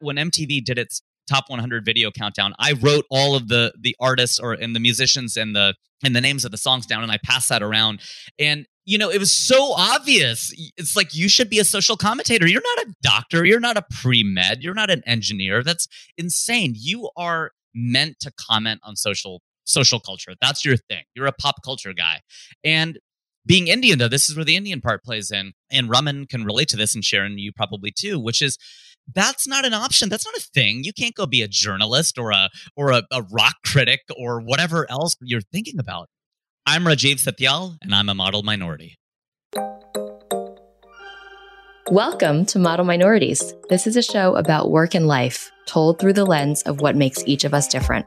when MTV did its top 100 video countdown, I wrote all of the the artists or and the musicians and the and the names of the songs down, and I passed that around. And you know, it was so obvious. It's like you should be a social commentator. You're not a doctor. You're not a pre med. You're not an engineer. That's insane. You are meant to comment on social social culture. That's your thing. You're a pop culture guy. And being Indian, though, this is where the Indian part plays in. And Raman can relate to this, and Sharon, you probably too, which is that's not an option. That's not a thing. You can't go be a journalist or a or a, a rock critic or whatever else you're thinking about. I'm Rajiv Satyal, and I'm a model minority. Welcome to Model Minorities. This is a show about work and life, told through the lens of what makes each of us different.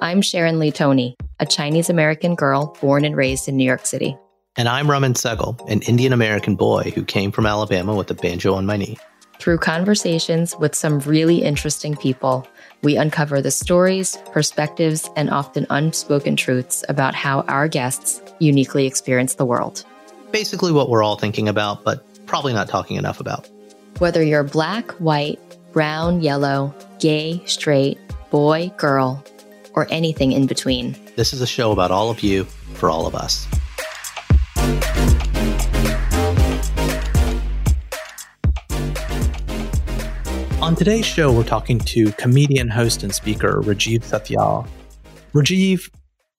I'm Sharon Lee Tony, a Chinese American girl born and raised in New York City. And I'm Raman Segal, an Indian American boy who came from Alabama with a banjo on my knee. Through conversations with some really interesting people, we uncover the stories, perspectives, and often unspoken truths about how our guests uniquely experience the world. Basically, what we're all thinking about, but probably not talking enough about. Whether you're black, white, brown, yellow, gay, straight, boy, girl, or anything in between. This is a show about all of you for all of us. On today's show, we're talking to comedian, host, and speaker Rajiv Satyal. Rajiv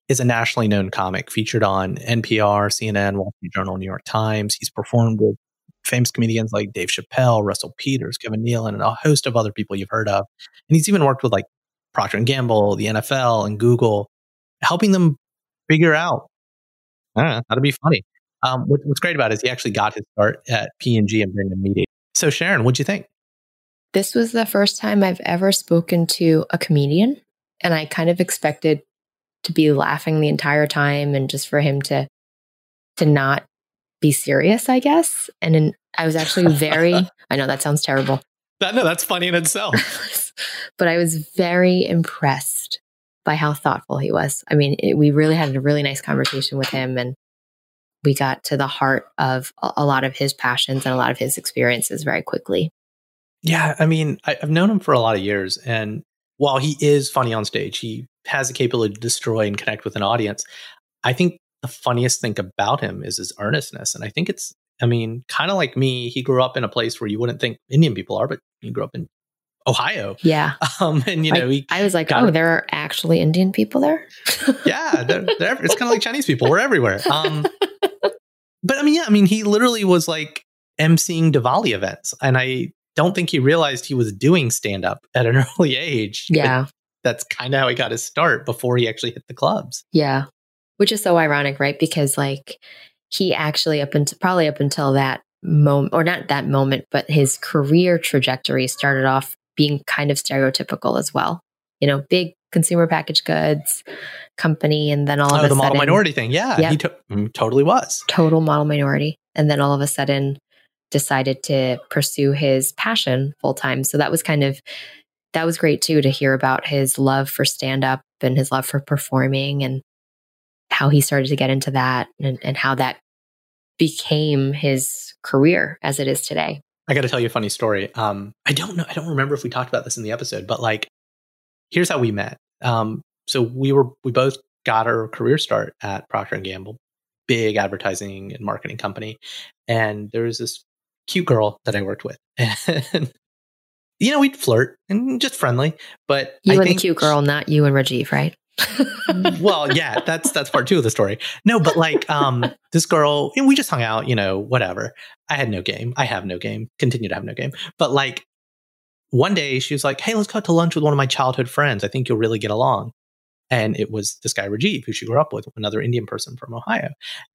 is a nationally known comic featured on NPR, CNN, Wall Street Journal, New York Times. He's performed with famous comedians like Dave Chappelle, Russell Peters, Kevin Nealon, and a host of other people you've heard of. And he's even worked with like Procter and Gamble, the NFL, and Google, helping them figure out know, how to be funny. Um, what, what's great about it is he actually got his start at P&G and Brigham Media. So Sharon, what'd you think? This was the first time I've ever spoken to a comedian, and I kind of expected to be laughing the entire time and just for him to to not be serious, I guess. And in, I was actually very I know that sounds terrible. That, no, that's funny in itself. but I was very impressed by how thoughtful he was. I mean, it, we really had a really nice conversation with him and we got to the heart of a, a lot of his passions and a lot of his experiences very quickly. Yeah, I mean, I, have known him for a lot of years, and while he is funny on stage, he has the capability to destroy and connect with an audience. I think the funniest thing about him is his earnestness, and I think it's, I mean, kind of like me. He grew up in a place where you wouldn't think Indian people are, but he grew up in Ohio. Yeah. Um, and you know, like, I was like, oh, there are actually Indian people there. yeah, they're, they're, it's kind of like Chinese people. We're everywhere. Um, but I mean, yeah, I mean, he literally was like emceeing Diwali events, and I don't think he realized he was doing stand up at an early age. Yeah. That's kind of how he got his start before he actually hit the clubs. Yeah. Which is so ironic, right? Because like he actually up until probably up until that moment or not that moment, but his career trajectory started off being kind of stereotypical as well. You know, big consumer packaged goods company and then all oh, of a sudden, the model minority thing. Yeah, yep. he to- mm, totally was. Total model minority. And then all of a sudden decided to pursue his passion full time. So that was kind of that was great too to hear about his love for stand up and his love for performing and how he started to get into that and, and how that became his career as it is today. I got to tell you a funny story. Um, I don't know. I don't remember if we talked about this in the episode, but like, here's how we met. Um, so we were we both got our career start at Procter and Gamble, big advertising and marketing company, and there was this cute girl that I worked with. And, you know, we'd flirt and just friendly. But you I and the cute girl, not you and Rajiv, right? well, yeah, that's that's part two of the story. No, but like um this girl, and we just hung out, you know, whatever. I had no game. I have no game. Continue to have no game. But like one day she was like, Hey, let's go out to lunch with one of my childhood friends. I think you'll really get along and it was this guy Rajiv who she grew up with, another Indian person from Ohio,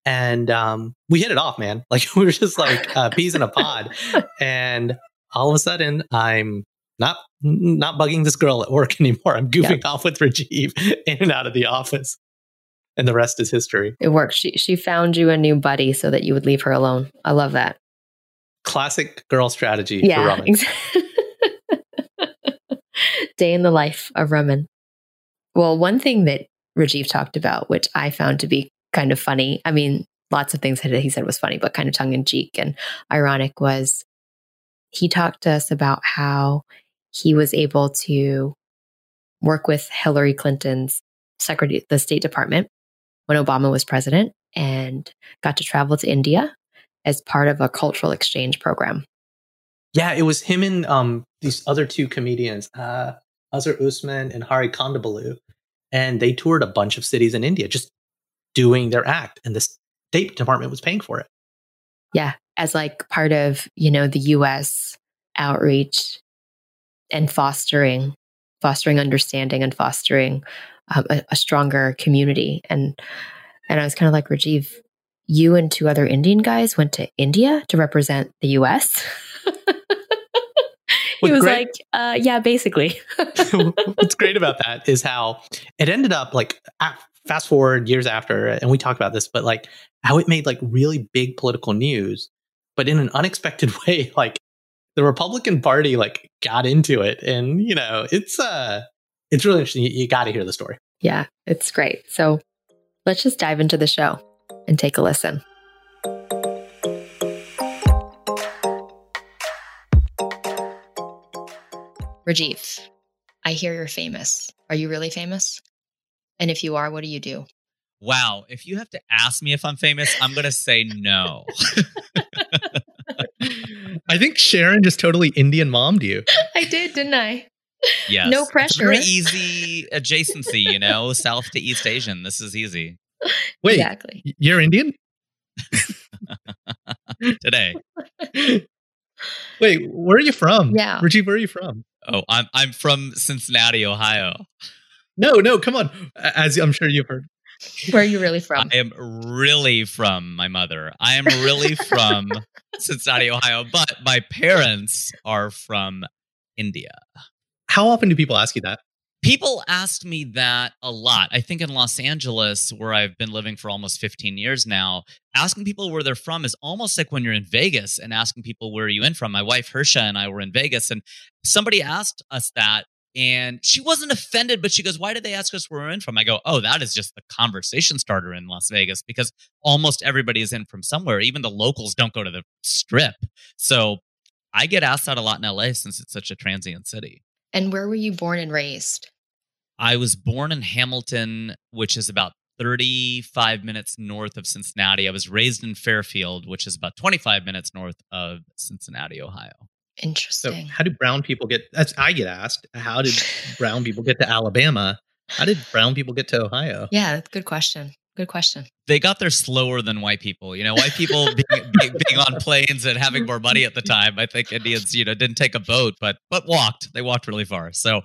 and um, we hit it off, man. Like we were just like uh, peas in a pod, and all of a sudden I'm not not bugging this girl at work anymore. I'm goofing off with Rajiv in and out of the office, and the rest is history. It worked. She she found you a new buddy so that you would leave her alone. I love that. Classic girl strategy yeah, for. Exactly. Day in the life of Raman. Well, one thing that Rajiv talked about, which I found to be kind of funny, I mean, lots of things that he said was funny, but kind of tongue in cheek and ironic, was he talked to us about how he was able to work with Hillary Clinton's secretary, the State Department, when Obama was president, and got to travel to India as part of a cultural exchange program. Yeah, it was him and um, these other two comedians, uh, Azhar Usman and Hari Kondabolu, and they toured a bunch of cities in India just doing their act, and the State Department was paying for it. Yeah, as like part of you know the U.S. outreach and fostering, fostering understanding and fostering um, a, a stronger community. And and I was kind of like Rajiv, you and two other Indian guys went to India to represent the U.S. he was great, like, uh, yeah, basically. what's great about that is how it ended up like fast forward years after, and we talk about this, but like how it made like really big political news, but in an unexpected way, like the Republican Party like got into it, and you know, it's uh, it's really interesting. You, you got to hear the story. Yeah, it's great. So let's just dive into the show and take a listen. Rajiv, I hear you're famous. Are you really famous? And if you are, what do you do? Wow. If you have to ask me if I'm famous, I'm going to say no. I think Sharon just totally Indian mommed you. I did, didn't I? Yes. No pressure. It's very easy adjacency, you know, South to East Asian. This is easy. Wait, exactly. You're Indian? Today. Wait, where are you from? Yeah. Rajiv, where are you from? Oh, I'm I'm from Cincinnati, Ohio. No, no, come on. As I'm sure you've heard. Where are you really from? I am really from my mother. I am really from Cincinnati, Ohio, but my parents are from India. How often do people ask you that? People ask me that a lot. I think in Los Angeles, where I've been living for almost 15 years now, asking people where they're from is almost like when you're in Vegas and asking people where are you in from. My wife Hersha and I were in Vegas, and somebody asked us that, and she wasn't offended, but she goes, "Why did they ask us where we're in from?" I go, "Oh, that is just the conversation starter in Las Vegas because almost everybody is in from somewhere. Even the locals don't go to the Strip, so." I get asked that a lot in LA since it's such a transient city. And where were you born and raised? I was born in Hamilton, which is about 35 minutes north of Cincinnati. I was raised in Fairfield, which is about 25 minutes north of Cincinnati, Ohio. Interesting. So, how do brown people get? That's I get asked. How did brown people get to Alabama? How did brown people get to Ohio? Yeah, good question. Good question. They got there slower than white people. You know, white people being, being, being, on planes and having more money at the time. I think Indians, you know, didn't take a boat, but but walked. They walked really far. So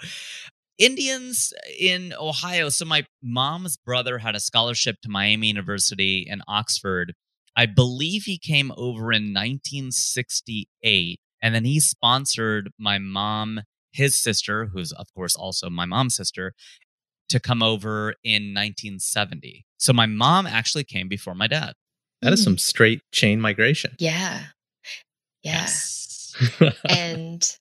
Indians in Ohio. So my mom's brother had a scholarship to Miami University in Oxford. I believe he came over in 1968, and then he sponsored my mom, his sister, who's of course also my mom's sister, to come over in 1970. So my mom actually came before my dad. That is hmm. some straight chain migration. Yeah. Yeah. Yes. and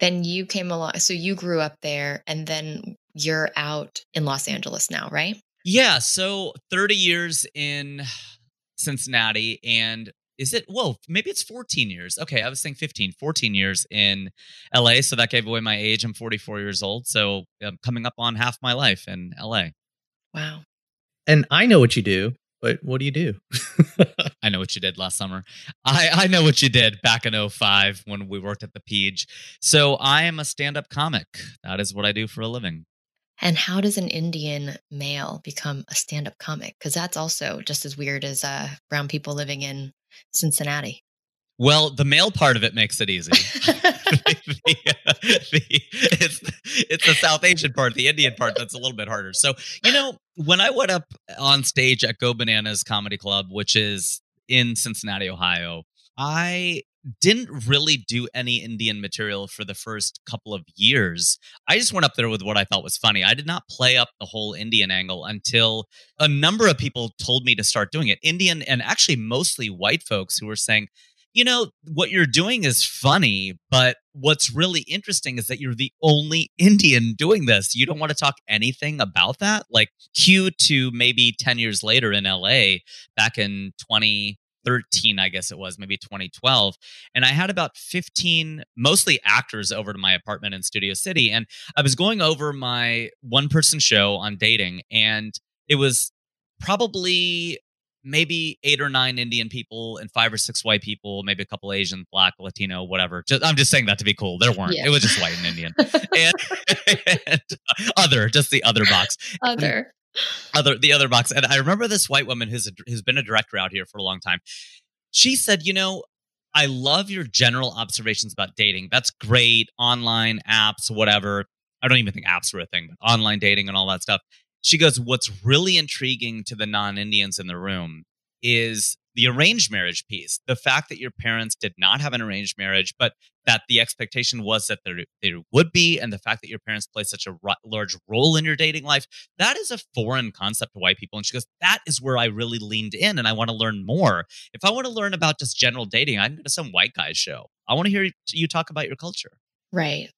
then you came along. So you grew up there and then you're out in Los Angeles now, right? Yeah. So 30 years in Cincinnati. And is it, well, maybe it's 14 years. Okay. I was saying 15, 14 years in LA. So that gave away my age. I'm 44 years old. So I'm coming up on half my life in LA. Wow. And I know what you do but what do you do? I know what you did last summer. I, I know what you did back in 05 when we worked at the Peach. So I am a stand up comic. That is what I do for a living. And how does an Indian male become a stand up comic? Because that's also just as weird as uh, brown people living in Cincinnati. Well, the male part of it makes it easy. the, the, it's, it's the South Asian part, the Indian part that's a little bit harder. So, you know, when I went up on stage at Go Bananas Comedy Club, which is in Cincinnati, Ohio, I didn't really do any Indian material for the first couple of years. I just went up there with what I thought was funny. I did not play up the whole Indian angle until a number of people told me to start doing it. Indian and actually mostly white folks who were saying, you know, what you're doing is funny, but what's really interesting is that you're the only Indian doing this. You don't want to talk anything about that. Like, cue to maybe 10 years later in LA, back in 20, 2013, I guess it was, maybe 2012. And I had about 15, mostly actors, over to my apartment in Studio City. And I was going over my one person show on dating. And it was probably maybe eight or nine Indian people and five or six white people, maybe a couple Asian, black, Latino, whatever. Just, I'm just saying that to be cool. There weren't. Yeah. It was just white and Indian and, and, other, just the other box. Other. Other the other box, and I remember this white woman who's a, who's been a director out here for a long time. She said, "You know, I love your general observations about dating. That's great. Online apps, whatever. I don't even think apps were a thing, but online dating and all that stuff she goes, What's really intriguing to the non Indians in the room is the arranged marriage piece. The fact that your parents did not have an arranged marriage, but that the expectation was that there, there would be, and the fact that your parents play such a large role in your dating life, that is a foreign concept to white people. And she goes, That is where I really leaned in and I want to learn more. If I want to learn about just general dating, I can go to some white guy show. I want to hear you talk about your culture. Right.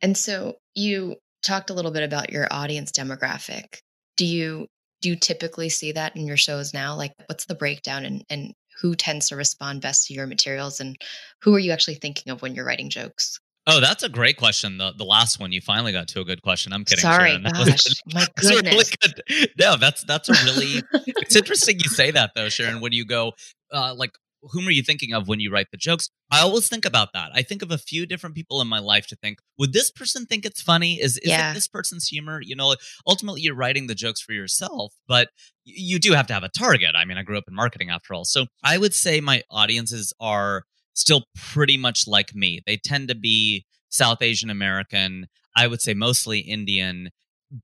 And so you talked a little bit about your audience demographic. Do you do you typically see that in your shows now? Like what's the breakdown and, and who tends to respond best to your materials and who are you actually thinking of when you're writing jokes? Oh, that's a great question. The the last one, you finally got to a good question. I'm kidding. Sorry, Sharon. gosh, was, my goodness. Really good. No, that's that's a really. it's interesting you say that though, Sharon. When you go, uh, like whom are you thinking of when you write the jokes? I always think about that. I think of a few different people in my life to think, would this person think it's funny? Is, is yeah. it this person's humor? You know, ultimately you're writing the jokes for yourself, but you do have to have a target. I mean, I grew up in marketing after all. So I would say my audiences are still pretty much like me. They tend to be South Asian American, I would say mostly Indian.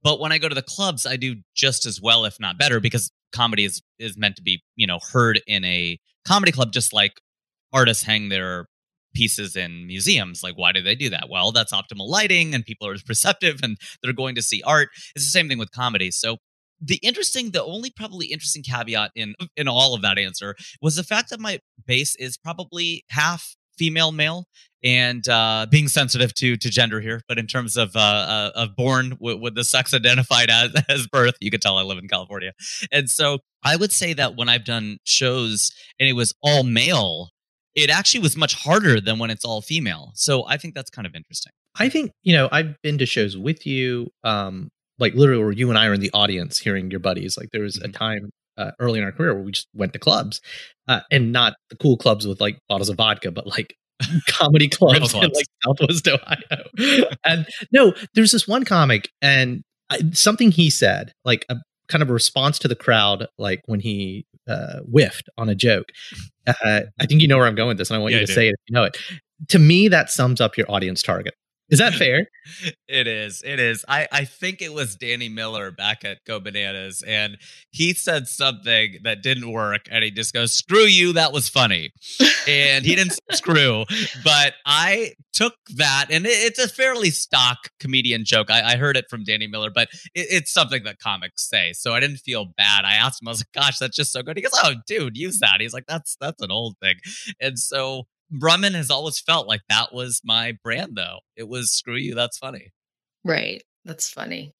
But when I go to the clubs, I do just as well, if not better, because comedy is is meant to be, you know, heard in a comedy club just like artists hang their pieces in museums. Like, why do they do that? Well, that's optimal lighting and people are perceptive and they're going to see art. It's the same thing with comedy. So the interesting, the only probably interesting caveat in in all of that answer was the fact that my base is probably half female male and uh, being sensitive to to gender here but in terms of uh, uh of born with, with, the sex identified as as birth you could tell i live in california. And so i would say that when i've done shows and it was all male it actually was much harder than when it's all female. So i think that's kind of interesting. I think you know i've been to shows with you um like literally where you and i are in the audience hearing your buddies like there was mm-hmm. a time uh, early in our career where we just went to clubs uh, and not the cool clubs with like bottles of vodka, but like comedy clubs, clubs. in like Southwest Ohio. and no, there's this one comic and I, something he said, like a kind of a response to the crowd, like when he uh, whiffed on a joke. Uh, I think you know where I'm going with this, and I want yeah, you to say it if you know it. To me, that sums up your audience target. Is that fair? it is. It is. I, I think it was Danny Miller back at Go Bananas, and he said something that didn't work, and he just goes, "Screw you, that was funny," and he didn't screw, but I took that, and it, it's a fairly stock comedian joke. I, I heard it from Danny Miller, but it, it's something that comics say, so I didn't feel bad. I asked him, I was like, "Gosh, that's just so good." He goes, "Oh, dude, use that." He's like, "That's that's an old thing," and so Raman has always felt like that was my brand, though. It was screw you, that's funny. Right. That's funny.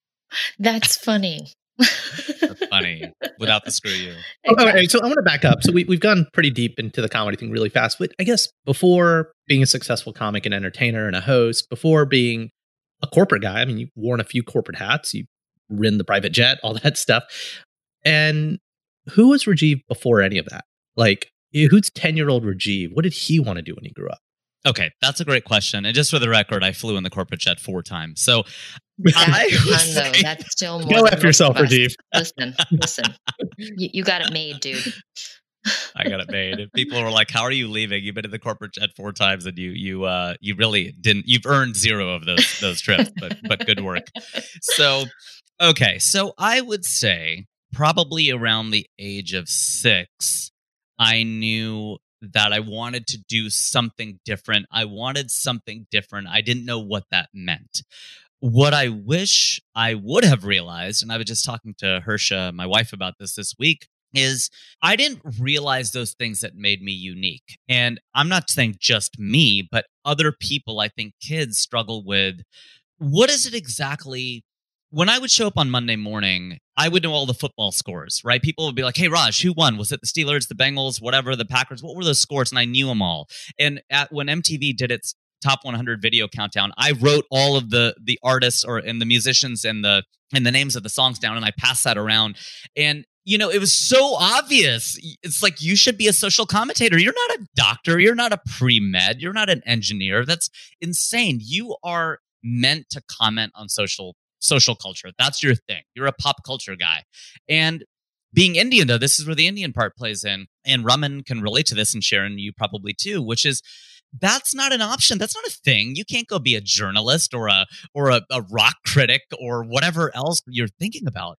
That's funny. that's funny without the screw you. Exactly. Okay, so I want to back up. So we, we've gone pretty deep into the comedy thing really fast. But I guess before being a successful comic and entertainer and a host, before being a corporate guy, I mean, you've worn a few corporate hats, you ridden the private jet, all that stuff. And who was Rajiv before any of that? Like, who's 10 year old Rajiv? What did he want to do when he grew up? Okay, that's a great question. And just for the record, I flew in the corporate jet four times. So that's, I fun, though. that's still more. Go after yourself, Rajiv. Listen, listen. You, you, got it made, dude. I got it made. If people were like, "How are you leaving? You've been in the corporate jet four times, and you you uh you really didn't. You've earned zero of those those trips, but but good work." So, okay, so I would say probably around the age of six, I knew that I wanted to do something different. I wanted something different. I didn't know what that meant. What I wish I would have realized, and I was just talking to Hersha, my wife, about this this week, is I didn't realize those things that made me unique. And I'm not saying just me, but other people, I think kids struggle with what is it exactly when I would show up on Monday morning, I would know all the football scores, right? People would be like, "Hey, Raj, who won? Was it the Steelers, the Bengals, whatever, the Packers? What were those scores?" And I knew them all. And at, when MTV did its top 100 video countdown, I wrote all of the the artists or and the musicians and the and the names of the songs down, and I passed that around. And you know, it was so obvious. It's like you should be a social commentator. You're not a doctor. You're not a pre med. You're not an engineer. That's insane. You are meant to comment on social social culture. That's your thing. You're a pop culture guy. And being Indian, though, this is where the Indian part plays in. And Raman can relate to this, and Sharon, you probably too, which is that's not an option. That's not a thing. You can't go be a journalist or a or a, a rock critic or whatever else you're thinking about.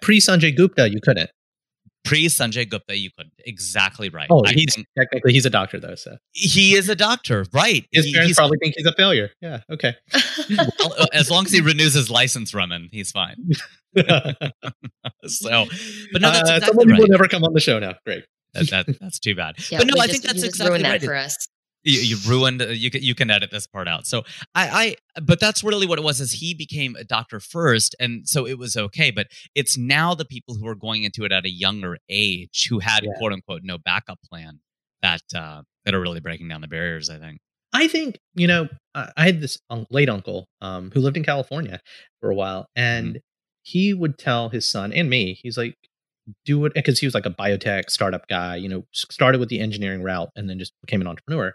Pre Sanjay Gupta, you couldn't. Pre Sanjay Gupta, you couldn't. Exactly right. Oh, he's think, technically he's a doctor though, so he is a doctor, right? His he, parents probably think he's a failure. Yeah, okay. well, uh, as long as he renews his license, Raman, he's fine. so, but no, that's uh, exactly right. will never come on the show now. Great. That, that, that's too bad. Yeah, but no, I just, think that's exactly that right. for us you, you ruined uh, you can you can edit this part out so I, I but that's really what it was is he became a doctor first and so it was okay but it's now the people who are going into it at a younger age who had yeah. quote unquote no backup plan that uh that are really breaking down the barriers i think i think you know i had this late uncle um who lived in california for a while and mm-hmm. he would tell his son and me he's like do it because he was like a biotech startup guy you know started with the engineering route and then just became an entrepreneur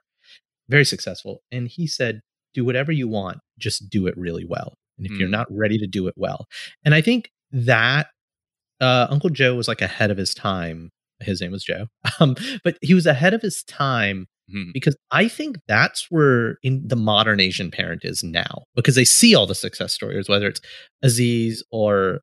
very successful. And he said, do whatever you want, just do it really well. And if mm. you're not ready to do it well, and I think that uh, Uncle Joe was like ahead of his time. His name was Joe, um, but he was ahead of his time mm. because I think that's where in the modern Asian parent is now because they see all the success stories, whether it's Aziz or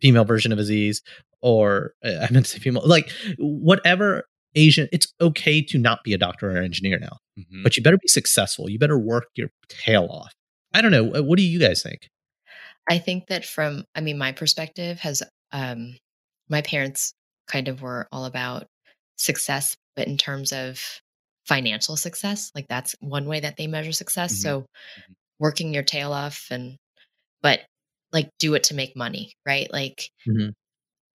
female version of Aziz or uh, I meant to say female, like whatever Asian, it's okay to not be a doctor or engineer now, mm-hmm. but you better be successful. You better work your tail off. I don't know. What do you guys think? I think that from, I mean, my perspective has, um, my parents kind of were all about success, but in terms of financial success, like that's one way that they measure success. Mm-hmm. So mm-hmm. working your tail off and, but like do it to make money, right? Like mm-hmm.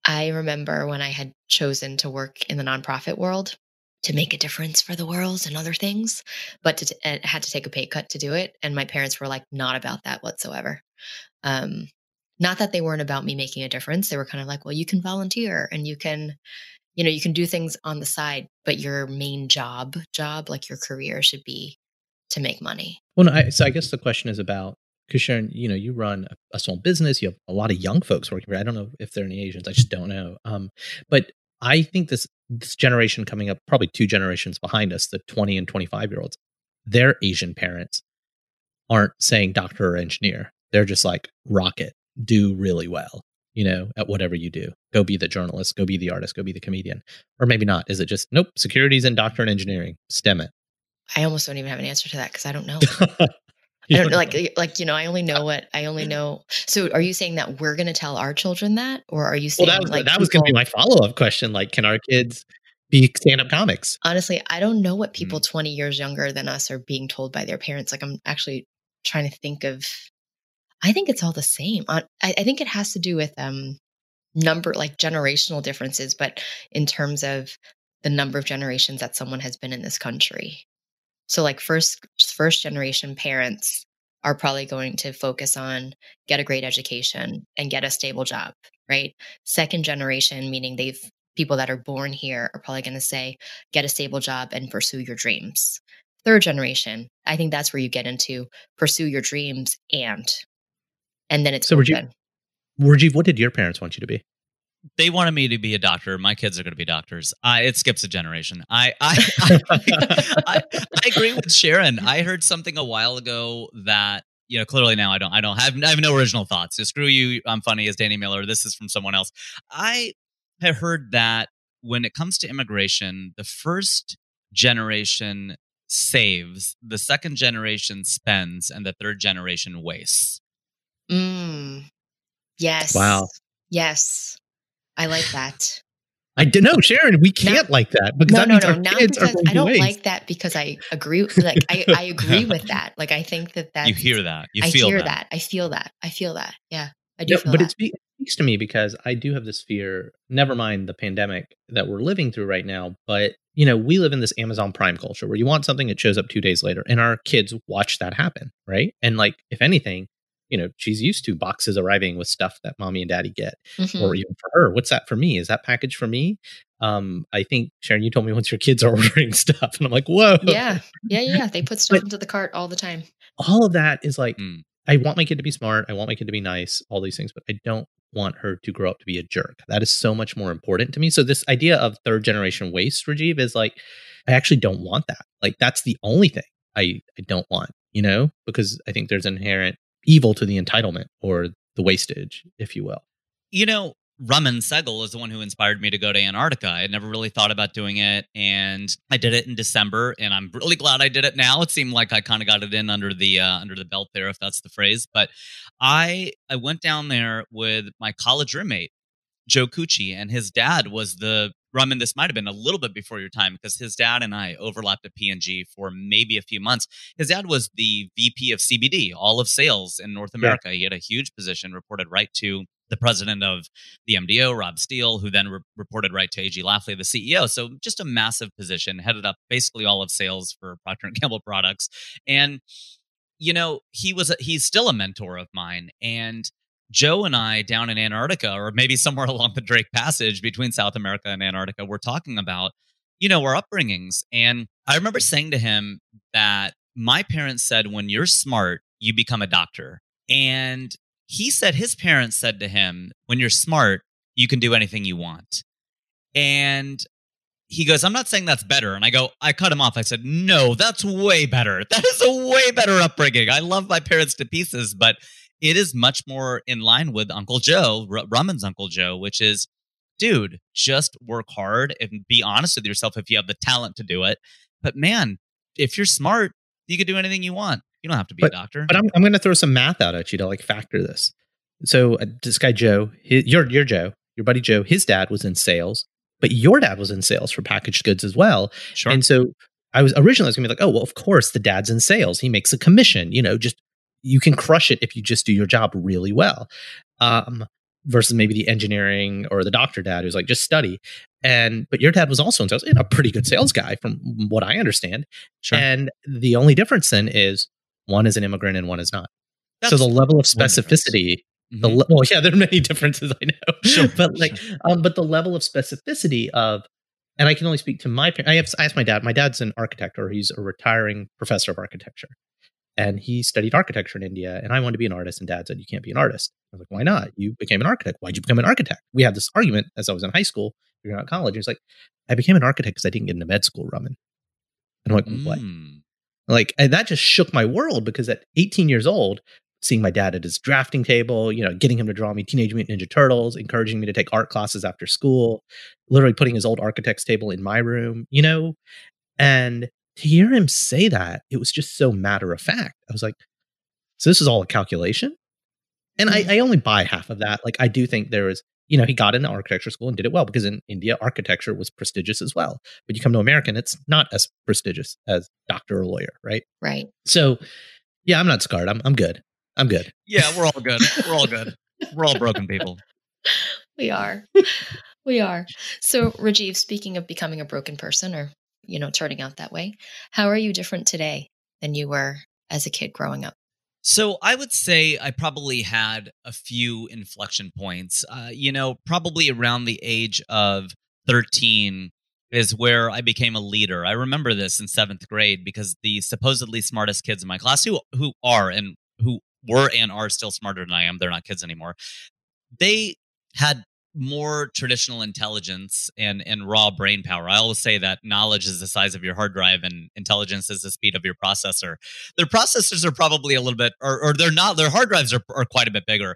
I remember when I had chosen to work in the nonprofit world to make a difference for the world and other things, but to, t- had to take a pay cut to do it. And my parents were like, not about that whatsoever. Um, not that they weren't about me making a difference. They were kind of like, well, you can volunteer and you can, you know, you can do things on the side, but your main job, job, like your career should be to make money. Well, no, I, so I guess the question is about because Sharon, you know, you run a, small business. You have a lot of young folks working for. I don't know if there are any Asians. I just don't know. Um, but I think this this generation coming up, probably two generations behind us, the twenty and twenty five year olds, their Asian parents aren't saying doctor or engineer. They're just like rocket, do really well. You know, at whatever you do, go be the journalist, go be the artist, go be the comedian, or maybe not. Is it just nope? Securities and doctor and engineering, STEM it. I almost don't even have an answer to that because I don't know. I don't like like you know I only know what I only know. So are you saying that we're going to tell our children that, or are you saying well, that was, like that was going to be my follow up question? Like, can our kids be stand up comics? Honestly, I don't know what people mm. twenty years younger than us are being told by their parents. Like, I'm actually trying to think of. I think it's all the same. I, I think it has to do with um number like generational differences, but in terms of the number of generations that someone has been in this country. So like first first generation parents are probably going to focus on get a great education and get a stable job, right? Second generation meaning they've people that are born here are probably going to say get a stable job and pursue your dreams. Third generation, I think that's where you get into pursue your dreams and and then it's so Rajiv, Rajiv, what did your parents want you to be? They wanted me to be a doctor. My kids are going to be doctors. I, it skips a generation. I I, I, I, I agree with Sharon. I heard something a while ago that you know clearly now I don't I don't have I have no original thoughts. So screw you. I'm funny as Danny Miller. This is from someone else. I have heard that when it comes to immigration, the first generation saves, the second generation spends, and the third generation wastes. Mm. Yes. Wow. Yes. I like that. I don't know, Sharon. We can't not, like that because no, that no, no, not because I don't like that because I agree. Like I, I agree with that. Like I think that that you hear that, you I feel hear that. that. I feel that. I feel that. Yeah, I do No, feel but that. it speaks to me because I do have this fear. Never mind the pandemic that we're living through right now, but you know, we live in this Amazon Prime culture where you want something, it shows up two days later, and our kids watch that happen, right? And like, if anything, you know, she's used to boxes arriving with stuff that mommy and daddy get, Mhm. or even for her. What's that for me? Is that package for me? Um, I think Sharon, you told me once your kids are ordering stuff, and I'm like, whoa, yeah, yeah, yeah, yeah. They put stuff But- into the cart all the time. all of that is like Mm. I want my kid to be smart, I want my kid to be nice, all these things, but I don't want her to grow up to be a jerk. That is so much more important to me. So this idea of third generation waste, Rajiv, is like I actually don't want that. Like that's the only thing I I don't want, you know, because I think there's inherent evil to the entitlement or the wastage, if you will. You know, Raman Segal is the one who inspired me to go to Antarctica. I had never really thought about doing it, and I did it in December, and I'm really glad I did it now. It seemed like I kind of got it in under the uh, under the belt there, if that's the phrase. But I I went down there with my college roommate Joe Cucci, and his dad was the Raman. This might have been a little bit before your time because his dad and I overlapped at P&G for maybe a few months. His dad was the VP of CBD, all of sales in North America. He had a huge position, reported right to the president of the MDO, Rob Steele, who then re- reported right to AG Lafley, the CEO. So just a massive position, headed up basically all of sales for Procter and Gamble products. And you know, he was a, he's still a mentor of mine, and Joe and I down in Antarctica, or maybe somewhere along the Drake Passage between South America and Antarctica, we're talking about, you know, our upbringings. And I remember saying to him that my parents said, when you're smart, you become a doctor. And he said his parents said to him, when you're smart, you can do anything you want. And he goes, I'm not saying that's better. And I go, I cut him off. I said, No, that's way better. That is a way better upbringing. I love my parents to pieces, but it is much more in line with Uncle Joe, R- Raman's Uncle Joe, which is, dude, just work hard and be honest with yourself if you have the talent to do it. But man, if you're smart, you could do anything you want. You don't have to be a doctor. But I'm I'm going to throw some math out at you to like factor this. So uh, this guy Joe, his, your your Joe, your buddy Joe, his dad was in sales, but your dad was in sales for packaged goods as well. sure. And so I was originally I was gonna be like, oh well, of course the dad's in sales. He makes a commission. You know, just you can crush it if you just do your job really well. Um, versus maybe the engineering or the doctor dad who's like just study. And but your dad was also in sales, and a pretty good sales guy from what I understand. sure. And the only difference then is one is an immigrant and one is not. so the level of specificity the Mhm. le- well yeah there are many differences i know Sure, but like um but the level of specificity of and i can only speak to my par- i have I asked my dad my dad's an architect or he's a retiring professor of architecture and he studied architecture in india and i wanted to be an artist and dad said you can't be an artist. I was like why not? You became an architect. Why'd you become an architect? We had this argument as i was in high school figuring out college he's like i became an architect because i didn't get into med school Raman. and i'm like what? Mm. like and that just shook my world because at 18 years old seeing my dad at his drafting table you know getting him to draw me teenage mutant ninja turtles encouraging me to take art classes after school literally putting his old architect's table in my room you know? And to hear him say that it was just so matter of fact i was like so this is all a calculation and I, mm-hmm. I only buy half of that like i do think there is, you know he got into architecture school and did it well because in india architecture was prestigious as well but you come to america and it's not as prestigious as doctor or lawyer right Right. so, yeah, I'm not scarred. I'm I'm good. I'm good. Yeah, we're all good. We're all good. We're all broken people. We are. we are. So, Rajiv, speaking of becoming a broken person or, you know, turning out that way, how are you different today than you were as a kid growing up? So I would say I probably had a few inflection points. Uh, you know, probably around the age of 13 is where I became a leader. I remember this in seventh grade because the supposedly smartest kids in my class, who who are and who were and are still smarter than I am, they're not kids anymore. They had more traditional intelligence and and raw brain power. I always say that knowledge is the size of your hard drive and intelligence is the speed of your processor. Their processors are probably a little bit, or, or they're not. Their hard drives are, are quite a bit bigger.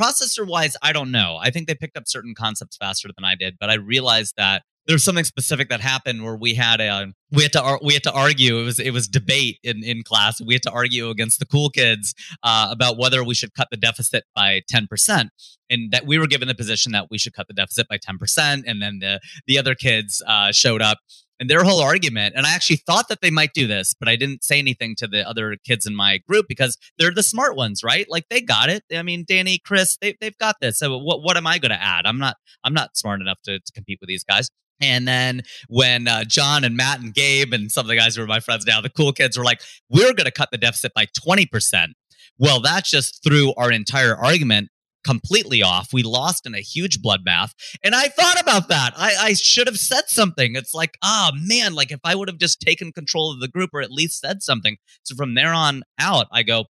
Processor wise, I don't know. I think they picked up certain concepts faster than I did, but I realized that there was something specific that happened where we had a we had to ar- we had to argue. It was it was debate in in class. We had to argue against the cool kids uh, about whether we should cut the deficit by ten percent, and that we were given the position that we should cut the deficit by ten percent, and then the the other kids uh, showed up And their whole argument, and I actually thought that they might do this, but I didn't say anything to the other kids in my group because they're the smart ones, right? Like they got it. I mean, Danny, Chris, they, they've got this. So what, what am I going to add? I'm not, I'm not smart enough to, to compete with these guys. And then when uh, John and Matt and Gabe and some of the guys who are my friends now, the cool kids were like, we're going to cut the deficit by 20%. Well, that just threw our entire argument completely off. We lost in a huge bloodbath. And I thought about that. I, I should have said something. It's like, ah, oh, man, like if I would have just taken control of the group or at least said something. So from there on out, I go,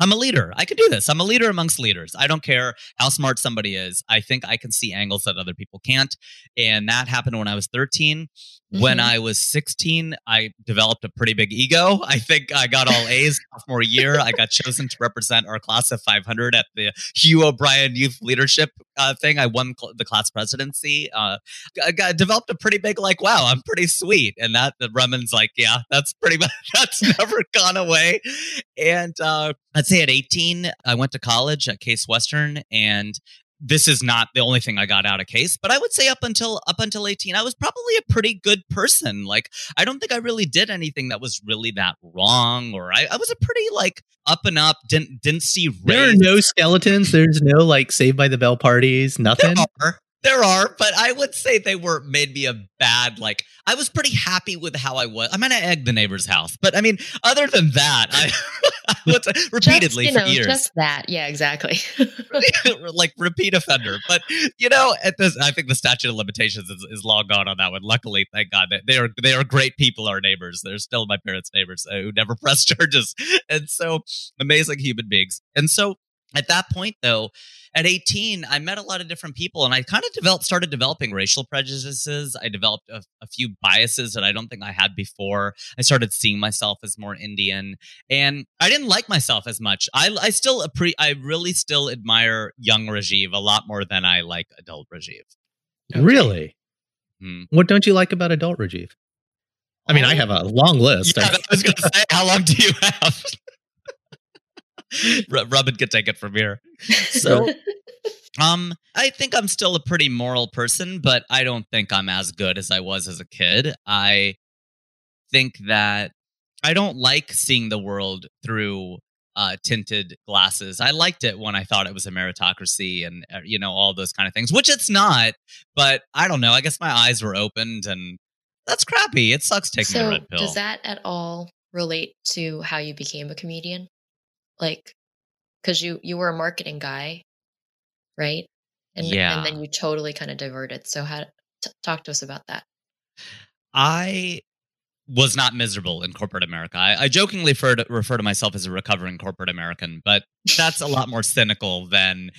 I'm a leader. I can do this. I'm a leader amongst leaders. I don't care how smart somebody is. I think I can see angles that other people can't. And that happened when I was 13. Mm-hmm. When I was 16, I developed a pretty big ego. I think I got all A's sophomore year. I got chosen to represent our class of 500 at the Hugh O'Brian Youth Leadership uh, thing. I won cl- the class presidency. Uh, I got, developed a pretty big, like, wow, I'm pretty sweet. And that, the Raman's like, yeah, that's pretty much, that's never gone away. And uh, I'd say at 18, I went to college at Case Western and this is not the only thing I got out of case, but I would say up until up until 18, I was probably a pretty good person. Like I don't think I really did anything that was really that wrong, or I, I was a pretty like up and up. Didn't didn't see. There are no skeletons. There's no like Saved by the Bell parties. Nothing. There are, there are, but I would say they were made me a bad like. I was pretty happy with how I was. I'm gonna egg the neighbor's house, but I mean, other than that, I. repeatedly just, you know, for years. Just that, yeah, exactly. like repeat offender, but you know, at this, I think the statute of limitations is, is long gone on that one. Luckily, thank God that they are they are great people. Our neighbors, they're still my parents' neighbors uh, who never press charges, and so amazing human beings. And so at that point, though, at 18, I met a lot of different people and I kind of developed, started developing racial prejudices. I developed a, a, few biases that I don't think I had before. I started seeing myself as more Indian and I didn't like myself as much. I, I still, appre- I really still admire young Rajiv a lot more than I like adult Rajiv. Okay. Really? Hmm. What don't you like about adult Rajiv? I mean, I have a long list. Yeah, I was going to say, how long do you have? Robin could take it from here. So, um, I think I'm still a pretty moral person, but I don't think I'm as good as I was as a kid. I think that I don't like seeing the world through uh, tinted glasses. I liked it when I thought it was a meritocracy and uh, you know all those kind of things, which it's not. But I don't know. I guess my eyes were opened, and that's crappy. It sucks taking so a red pill. Does that at all relate to how you became a comedian? Like because you you were a marketing guy right? And yeah and then you totally kind of diverted so how t- talk to us about that. I was not miserable in corporate America. I, I jokingly refer to, refer to, myself as a recovering corporate American, but that's a lot more cynical than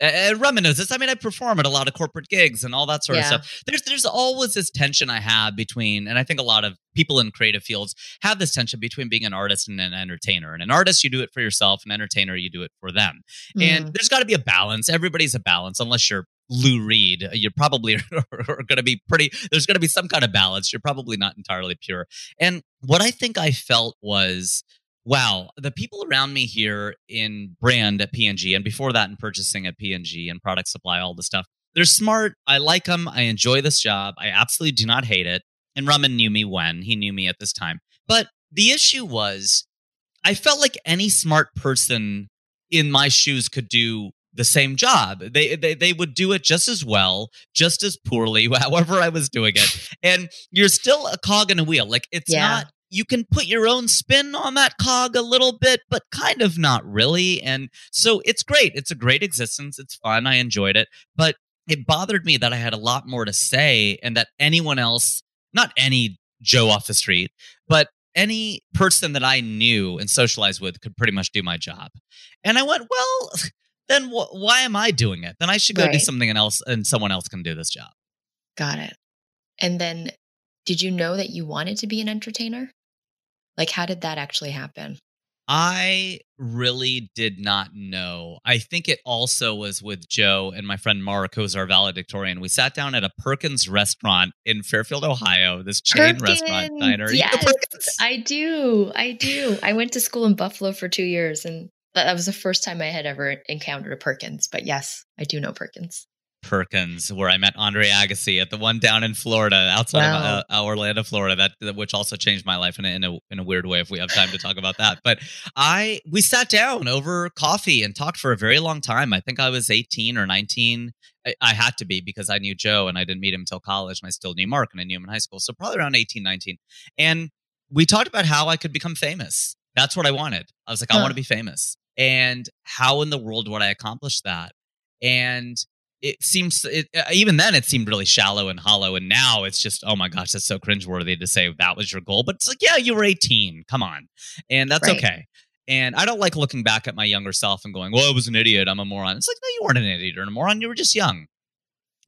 uh, reminiscence. I mean, I perform at a lot of corporate gigs and all that sort yeah. of stuff. There's there's always this tension I have between, and I think a lot of people in creative fields have this tension between being an artist and an entertainer. And an artist, you do it for yourself. An entertainer, you do it for them. Mm. And there's got to be a balance. Everybody's a balance, unless you're Lou Reed. Uh, you're probably going to be pretty, there's going to be some kind of balance. You're probably not entirely pure. And what I think I felt was, wow, the people around me here in brand at P&G before that in purchasing at P&G and product supply, all the stuff, they're smart. I like them. I enjoy this job. I absolutely do not hate it. And Raman knew me when he knew me at this time. But the issue was, I felt like any smart person in my shoes could do the same job. They, they they would do it just as well, just as poorly, however I was doing it. And you're still a cog in a wheel. Like it's yeah. not you can put your own spin on that cog a little bit, but kind of not really. And so it's great. It's a great existence. It's fun. I enjoyed it. But it bothered me that I had a lot more to say and that anyone else, not any Joe off the street, but any person that I knew and socialized with could pretty much do my job. And I went, well, then wh- why am I doing it? Then I should go right. do something else and someone else can do this job. Got it. And then did you know that you wanted to be an entertainer? Like, how did that actually happen? I really did not know. I think it also was with Joe and my friend Mark, who's our valedictorian. We sat down at a Perkins restaurant in Fairfield, Ohio, this chain Perkins, restaurant diner. Yes, I do. I do. I went to school in Buffalo for two years and that was the first time I had ever encountered a Perkins. But yes, I do know Perkins. Perkins, where I met Andre Agassi at the one down in Florida, outside wow. of uh, Orlando, Florida. That which also changed my life in a, in a in a weird way. If we have time to talk about that, but I we sat down over coffee and talked for a very long time. I think I was eighteen or nineteen. I, I had to be because I knew Joe and I didn't meet him until college, and I still knew Mark and I knew him in high school. So probably around 18, 19. and we talked about how I could become famous. That's what I wanted. I was like, huh. I want to be famous. And how in the world would I accomplish that? And it seems it, uh, even then it seemed really shallow and hollow and now it's just oh my gosh that's so cringeworthy to say that was your goal but it's like yeah you were 18 come on and that's right. okay and i don't like looking back at my younger self and going well i was an idiot i'm a moron it's like no you weren't an idiot or a moron you were just young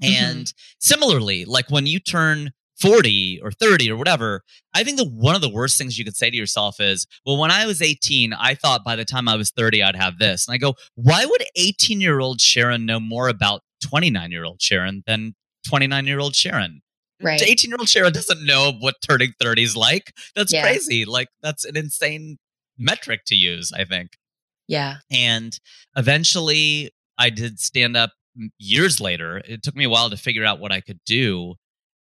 mm-hmm. and similarly like when you turn 40 or 30 or whatever, I think the one of the worst things you could say to yourself is, well, when I was 18, I thought by the time I was 30, I'd have this. And I go, why would 18 year old Sharon know more about 29 year old Sharon than 29 year old Sharon? Right. 18 year old Sharon doesn't know what turning 30 is like. That's yeah. crazy. Like, that's an insane metric to use, I think. Yeah. And eventually I did stand up years later. It took me a while to figure out what I could do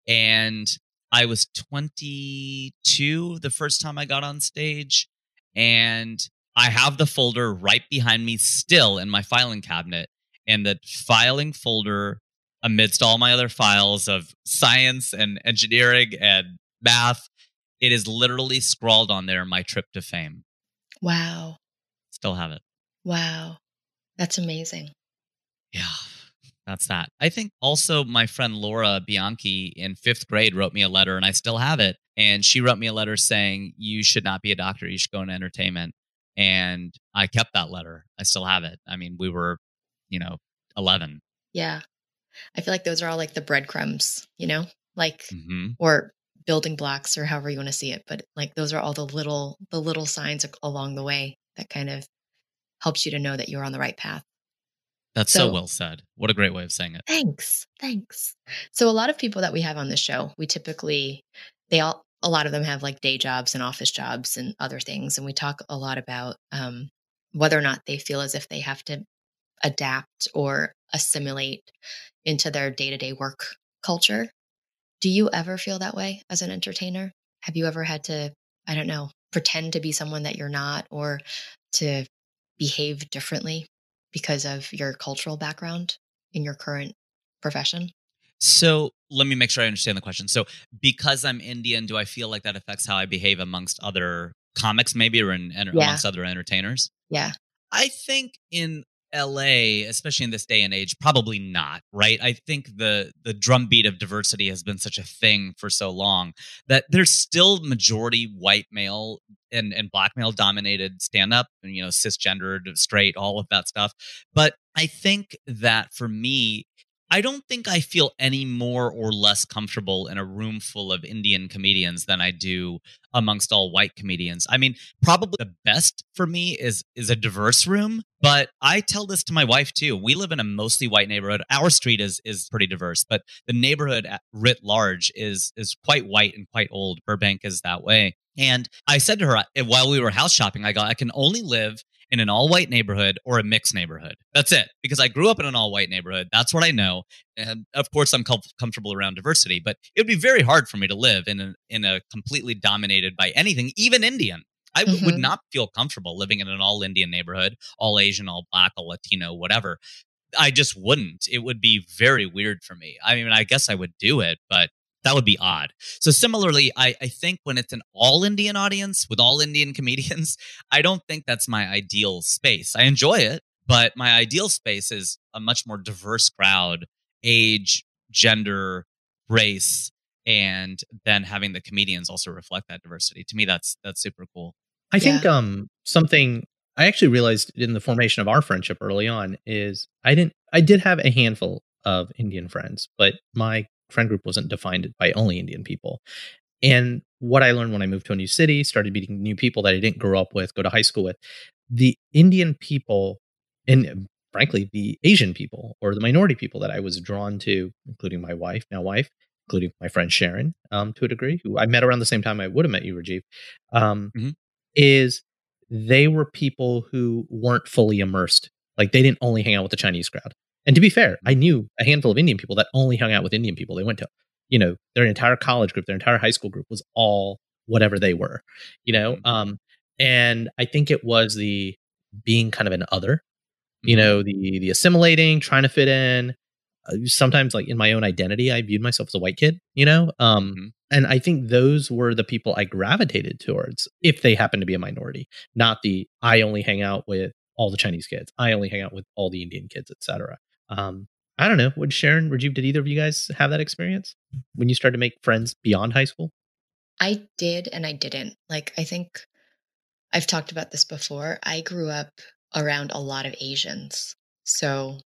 and I was 22 the first time I got on stage. And I have the folder right behind me still in my filing cabinet. And the filing folder, amidst all my other files of science and engineering and math, it is literally scrawled on there my trip to fame. Wow. Still have it. Wow. That's amazing. Yeah that's that. I think also my friend Laura Bianchi in fifth grade wrote me a letter, and I still have it. And she wrote me a letter saying, You should not be a doctor. You should go into entertainment. And I kept that letter. I still have it. I mean, we were, you know, 11. Yeah. I feel like those are all like the breadcrumbs, you know, like, mm-hmm. or building blocks or however you want to see it. But like, those are all the little, the little signs along the way that kind of helps you to know that you're on the right path. That's so, so, well said. What a great way of saying it. Thanks. Thanks. So a lot of people that we have on this show, we typically they all a lot of them have like day jobs and office jobs and other things and we talk a lot about um, whether or not they feel as if they have to adapt or assimilate into their day-to-day work culture. Do you ever feel that way as an entertainer? Have you ever had to I don't know, pretend to be someone that you're not or to behave differently because of your cultural background in your current profession? So let me make sure I understand the question. So because I'm Indian, do I feel like that affects how I behave amongst other comics, maybe, or in, yeah. amongst other entertainers? Yeah. I think in LA, especially in this day and age, probably not, right? I think the the drumbeat of diversity has been such a thing for so long that there's still majority white male and, and black male dominated stand up you know cisgendered, straight, all of that stuff. But I think that for me, I don't think I feel any more or less comfortable in a room full of Indian comedians than I do amongst all white comedians. I mean, probably the best for me is is a diverse room, but I tell this to my wife too. We live in a mostly white neighborhood. Our street is is pretty diverse, but the neighborhood writ large is is quite white and quite old. Burbank is that way. And I said to her while we were house shopping, I go, I can only live in an all white neighborhood or a mixed neighborhood. That's it. Because I grew up in an all white neighborhood. That's what I know. And of course, I'm com- comfortable around diversity, but it would be very hard for me to live in a, in a completely dominated by anything, even Indian. I mm-hmm. would not feel comfortable living in an all Indian neighborhood, all Asian, all black, all Latino, whatever. I just wouldn't. It would be very weird for me. I mean, I guess I would do it, but that would be odd. So similarly, I, I think when it's an all Indian audience with all Indian comedians, I don't think that's my ideal space. I enjoy it, but my ideal space is a much more diverse crowd, age, gender, race, and then having the comedians also reflect that diversity. To me, that's that's super cool. I yeah. think um something I actually realized in the formation of our friendship early on is I didn't I did have a handful of Indian friends, but my friend group wasn't defined by only Indian people. And what I learned when I moved to a new city, started meeting new people that I didn't grow up with, go to high school with, the Indian people and frankly the Asian people or the minority people that I was drawn to, including my wife, now wife, including my friend Sharon, um, to a degree, who I met around the same time I would have met you, Rajiv, um, mm-hmm. is they were people who weren't fully immersed. Like they didn't only hang out with the Chinese crowd And to be fair, I knew a handful of Indian people that only hung out with Indian people. They went to, you know, their entire college group, their entire high school group was all whatever they were, you know. Mm-hmm. Um, and I think it was the being kind of an other, you Mhm. know, the the assimilating, trying to fit in. Uh, sometimes, like in my own identity, I viewed myself as a white kid, you know. Um, Mhm. and I think those were the people I gravitated towards if they happened to be a minority, not the I only hang out with all the Chinese kids, I only hang out with all the Indian kids, etc. Um, I don't know. Would Sharon, Rajiv, did either of you guys have that experience when you started to make friends beyond high school? I did and I didn't. Like, I think I've talked about this before. I grew up around a lot of Asians. So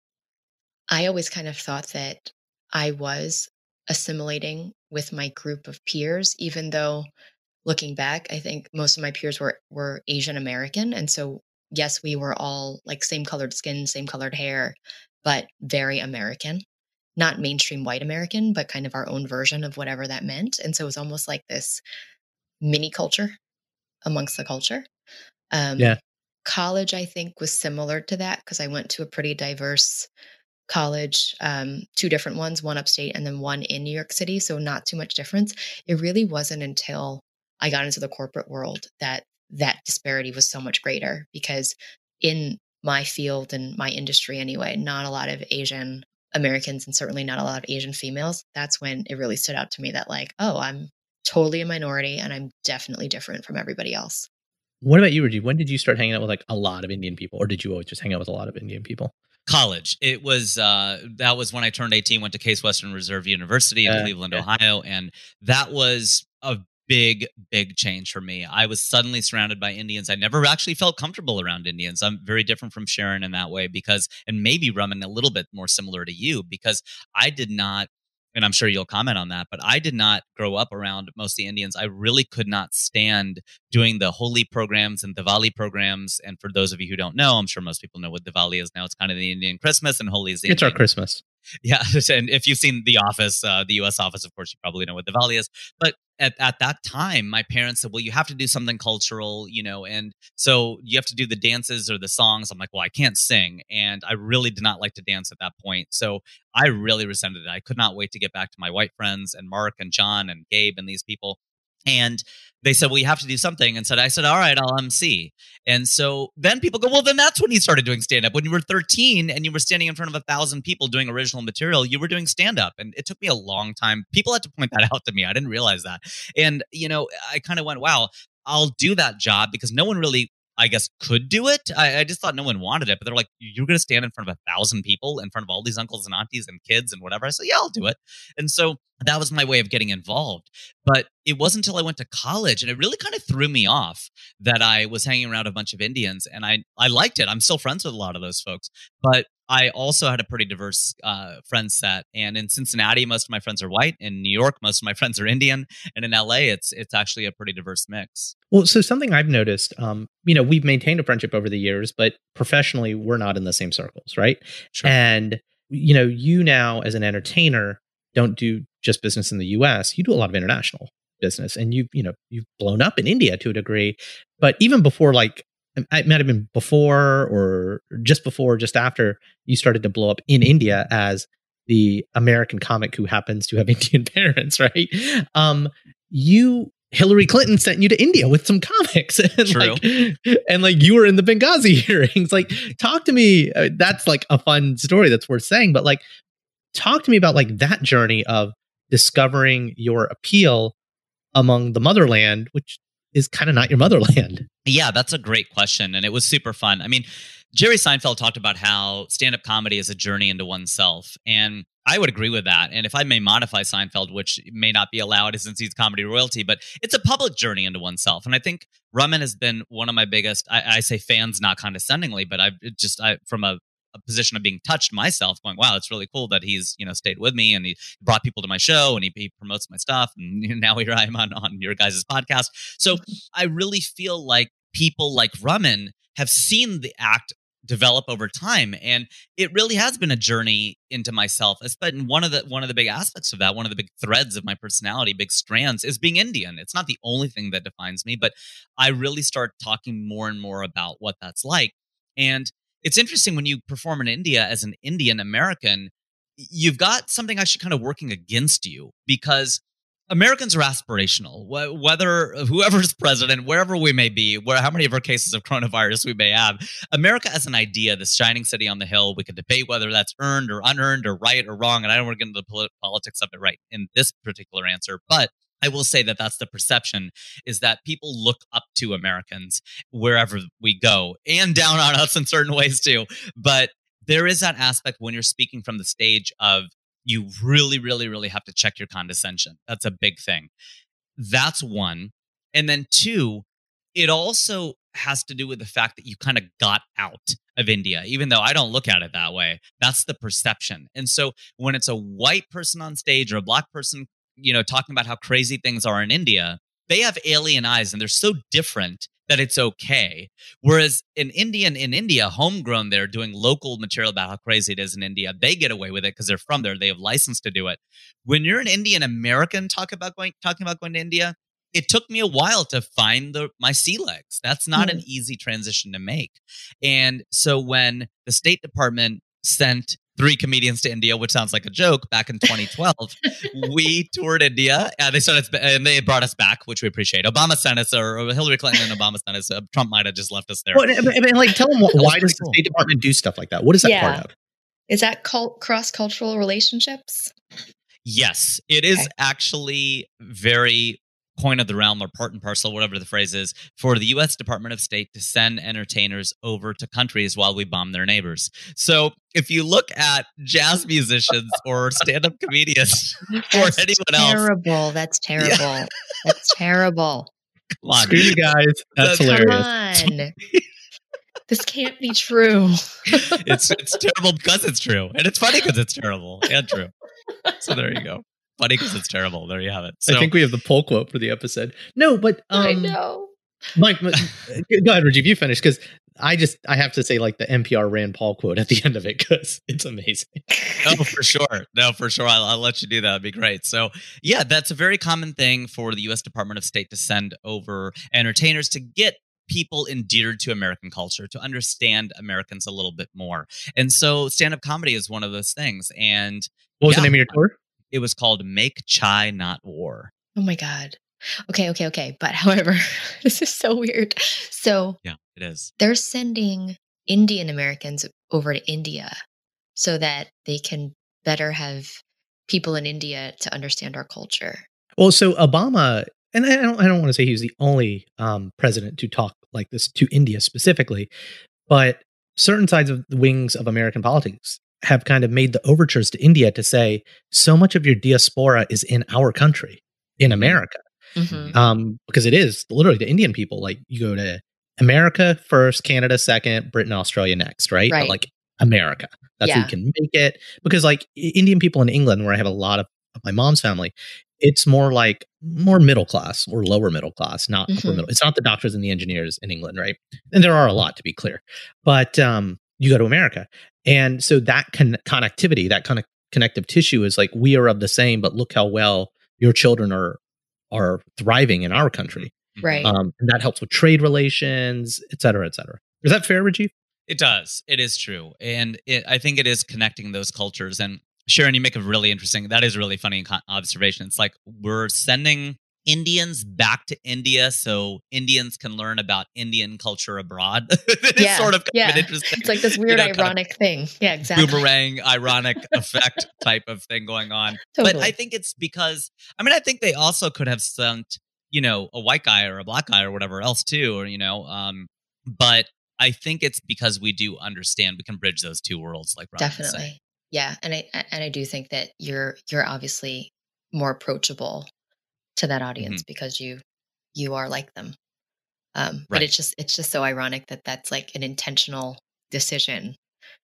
I always kind of thought that I was assimilating with my group of peers, even though looking back, I think most of my peers were, were Asian American. And so, yes, we were all like same colored skin, same colored hair, but very American. Not mainstream white American, but kind of our own version of whatever that meant. And so it was almost like this mini culture amongst the culture. Um, Yeah. College, I think, was similar to that because I went to a pretty diverse college, um, two different ones, one upstate and then one in New York City. So not too much difference. It really wasn't until I got into the corporate world that that disparity was so much greater because in my field and my industry anyway, not a lot of Asian Americans and certainly not a lot of Asian females. That's when it really stood out to me that like, oh, I'm totally a minority and I'm definitely different from everybody else. What about you, Rajiv? When did you start hanging out with like a lot of Indian people, or did you always just hang out with a lot of Indian people? college. It was uh, that was when I turned 18, went to Case Western Reserve University in Uh, Cleveland, yeah. Ohio, and that was a big, big change for me. I was suddenly surrounded by Indians. I never actually felt comfortable around Indians. I'm very different from Sharon in that way because, and maybe Raman a little bit more similar to you because I did not. And I'm sure you'll comment on that, but I did not grow up around mostly Indians. I really could not stand doing the Holi programs and Diwali programs. And for those of you who don't know, I'm sure most people know what Diwali is now. It's kind of the Indian Christmas, and Holi is the It's our Christmas. yeah, and if you've seen The Office, uh, the U.S. Office, of course, you probably know what Diwali is. But at, at that time, my parents said, "Well, you have to do something cultural, you know, and so you have to do the dances or the songs." I'm like, "Well, I can't sing," and I really did not like to dance at that point. So I really resented it. I could not wait to get back to my white friends and Mark and John and Gabe and these people. And they said, "Well, you have to do something." And said, "I said, all right, I'll MC." And so then people go, "Well, then that's when you started doing stand up. When you were 13 and you were standing in front of a thousand people doing original material, you were doing stand up." And it took me a long time. People had to point that out to me. I didn't realize that. And you know, I kind of went, "Wow, I'll do that job because no one really." I guess could do it. I, I just thought no one wanted it, but they're like, "You're going to stand in front of a thousand people, in front of all these uncles and aunties and kids and whatever." I said, "Yeah, I'll do it." And so that was my way of getting involved. But it wasn't until I went to college and it really kind of threw me off that I was hanging around a bunch of Indians and I, I liked it. I'm still friends with a lot of those folks, but I also had a pretty diverse uh, friend set. And in Cincinnati, most of my friends are white. In New York, most of my friends are Indian. And in LA, it's it's actually a pretty diverse mix. Well, so something I've noticed, um, you know, we've maintained a friendship over the years, but professionally, we're not in the same circles, right? Sure. And you know, you now as an entertainer don't do just business in the U.S. You do a lot of international business, and you've you know you've blown up in India to a degree. But even before, like it might have been before or just before, just after you started to blow up in India as the American comic who happens to have Indian parents, right? Um, you Hillary Clinton sent you to India with some comics, and True. like, and like you were in the Benghazi hearings. Like, talk to me. Uh, that's like a fun story that's worth saying. But like, talk to me about like that journey of discovering your appeal among the motherland, which is kind of not your motherland. Yeah, that's a great question. And it was super fun. I mean, Jerry Seinfeld talked about how stand up comedy is a journey into oneself. And I would agree with that. And if I may modify Seinfeld, which may not be allowed since he's comedy royalty, but it's a public journey into oneself. And I think Raman has been one of my biggest, I, I say fans not condescendingly, but I've just, I, from a, a position of being touched myself, going, wow, it's really cool that he's, you know, stayed with me and he brought people to my show and he, he promotes my stuff. And now here I am on, on your guys' podcast. So mm-hmm. I really feel like people like Raman have seen the act develop over time and it really has been a journey into myself but one of the one of the big aspects of that one of the big threads of my personality big strands is being indian it's not the only thing that defines me but i really start talking more and more about what that's like and it's interesting when you perform in India as an Indian American, you've got something actually kind of working against you because Americans are aspirational. Whether whoever's president, wherever we may be, where how many of our cases of coronavirus we may have, America as an idea, this shining city on the hill. We could debate whether that's earned or unearned or right or wrong, and I don't want to get into the politics of it right in this particular answer, but I will say that that's the perception is that people look up to Americans wherever we go and down on us in certain ways too. But there is that aspect when you're speaking from the stage of you really, really, really have to check your condescension. That's a big thing. That's one. And then two, it also has to do with the fact that you kind of got out of India, even though I don't look at it that way. That's the perception. And so when it's a white person on stage or a black person you know, talking about how crazy things are in India, they have alien eyes and they're so different that it's okay. Whereas an Indian in India, homegrown there, doing local material about how crazy it is in India, they get away with it because they're from there. They have license to do it. When you're an Indian American talk about going talking about going to India, it took me a while to find the my sea legs. That's not mm-hmm. an easy transition to make. And so when the State Department sent three comedians to India, which sounds like a joke. Back in 2012, we toured India, and they started and they brought us back, which we appreciate. Obama sent us, or Hillary Clinton and Obama sent us. Uh, Trump might have just left us there. Well, I mean, like, tell them why does cool. the State Department do stuff like that? What is that yeah. part of? Is that cult- cross cultural relationships? Yes, it is okay. actually very coin of the realm or part and parcel, whatever the phrase is, for the US Department of State to send entertainers over to countries while we bomb their neighbors. So if you look at jazz musicians or stand up comedians or anyone else. Terrible. That's terrible. Yeah. That's terrible. Come on. Screw you guys. That's, That's hilarious. Come on. this can't be true. it's it's terrible because it's true. And it's funny because it's terrible and true. So there you go funny because it's terrible. There you have it. So, I think we have the poll quote for the episode. No, but um, I know. Mike, go ahead, Rajiv. You finish because I just I have to say like the NPR Rand Paul quote at the end of it because it's amazing. oh, for sure. No, for sure. I'll, I'll, let you do that. That'd be great. So yeah, that's a very common thing for the U.S. Department of State to send over entertainers to get people endeared to American culture, to understand Americans a little bit more. And so stand up comedy is one of those things. And what was yeah, the name of your tour? It was called Make Chai Not War. Oh my God. Okay, okay, okay. But however, this is so weird. So, yeah, it is. They're sending Indian Americans over to India so that they can better have people in India to understand our culture. Well, so Obama, and I don't, I don't want to say he was the only um, president to talk like this to India specifically, but certain sides of the wings of American politics have kind of made the overtures to India to say so much of your diaspora is in our country, in mm-hmm. America. Mm-hmm. Um, because it is literally the Indian people. Like you go to America first, Canada second, Britain, Australia next, right? right. But like America, that's yeah. who can make it. Because like Indian people in England, where I have a lot of, of my mom's family, it's more like more middle class or lower middle class, not mm-hmm. upper middle. It's not the doctors and the engineers in England, right? And there are a lot to be clear, but um, you go to America and so that con- connectivity, that kind of connective tissue is like we are of the same, but look how well your children are are thriving in our country. Right. Um, and that helps with trade relations, et cetera, et cetera. Is that fair, Rajiv? It does. It is true. And it, I think it is connecting those cultures. And Sharon, you make a really interesting, that is a really funny observation. It's like we're sending Indians back to India so Indians can learn about Indian culture abroad. it's yeah, sort of yeah. Of interesting. It's like this weird, you know, ironic thing. Yeah, exactly. Boomerang, ironic effect type of thing going on. Totally. But I think it's because, I mean, I think they also could have sent, you know, a white guy or a black guy or whatever else too, or, you know, um, but I think it's because we do understand we can bridge those two worlds, like Raman definitely, yeah. And I and I do think that you're you're obviously more approachable to that audience mm-hmm. because you you are like them um, right. but it's just it's just so ironic that that's like an intentional decision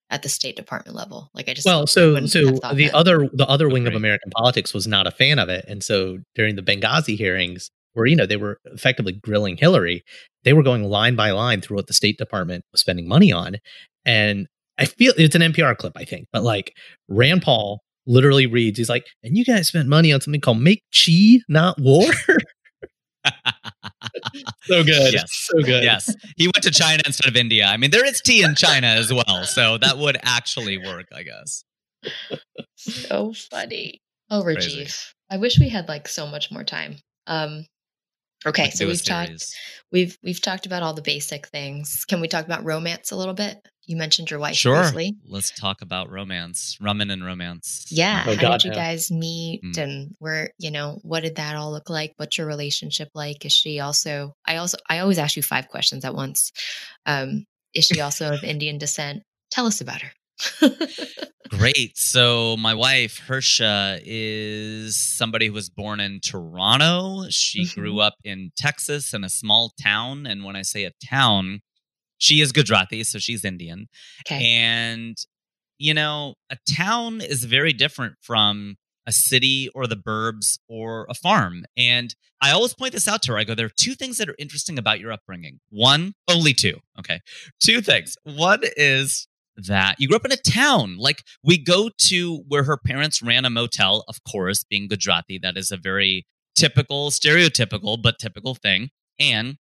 at the state department level like i just well so so the that. other the other wing of american politics was not a fan of it and so during the benghazi hearings where you know they were effectively grilling hillary they were going line by line through what the state department was spending money on and i feel it's an npr clip i think but like rand paul literally reads, he's like, and you guys spent money on something called Make Chi, Not War. so good. Yes. So good. yes, he went to China instead of India. I mean, there is tea in China as well, so that would actually work, I guess. so funny. Oh, Crazy. Rajiv. I wish we had like so much more time. Um okay, Let's so we've talked we've we've talked about all the basic things. Can we talk about romance a little bit? You mentioned your wife Sure. briefly. Let's talk about romance, ramen and romance. Yeah. Oh, How God, did you no. guys meet Mm. and where, you know, what did that all look like? What's your relationship like? Is she also I also I always ask you five questions at once. Um, is she also of Indian descent? Tell us about her. Great. So my wife, Hersha, is somebody who was born in Toronto. She grew up in Texas in a small town. And when I say a town, she is Gujarati, so she's Indian. okay. And, you know, a town is very different from a city or the burbs or a farm. And I always point this out to her. I go, there are two things that are interesting about your upbringing. One, only two. Okay. Two things. One is that you grew up in a town. Like we go to where her parents ran a motel, of course, being Gujarati. That is a very typical, stereotypical, but typical thing. And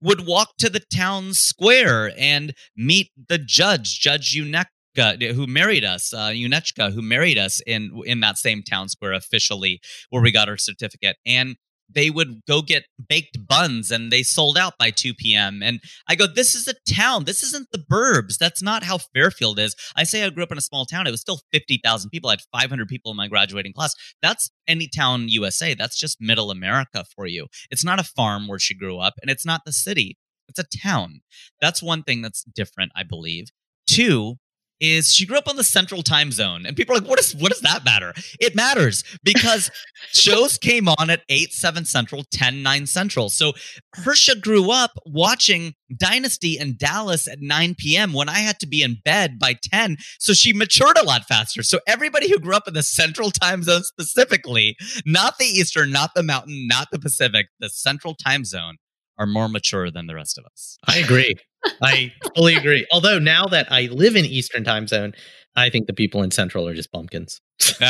would walk to the town square and meet the judge, Judge Uneka, who married us, uh, who married us in in that same town square officially, where we got our certificate. And they would go get baked buns, and they sold out by 2 p.m. And I go, this is a town. This isn't the burbs. That's not how Fairfield is. I say I grew up in a small town. It was still 50,000 people. I had 500 people in my graduating class. That's any town USA. That's just middle America for you. It's not a farm where she grew up, and it's not the city. It's a town. That's one thing that's different, I believe. Two is she grew up on the central time zone. And people are like, what is what does that matter? It matters because shows came on at 8, 7 central, 10, 9 central. So Hersha grew up watching Dynasty in Dallas at 9 p.m. when I had to be in bed by 10. So she matured a lot faster. So everybody who grew up in the central time zone specifically, not the Eastern, not the Mountain, not the Pacific, the central time zone are more mature than the rest of us. I agree. I fully agree. Although now that I live in Eastern time zone, I think the people in Central are just bumpkins.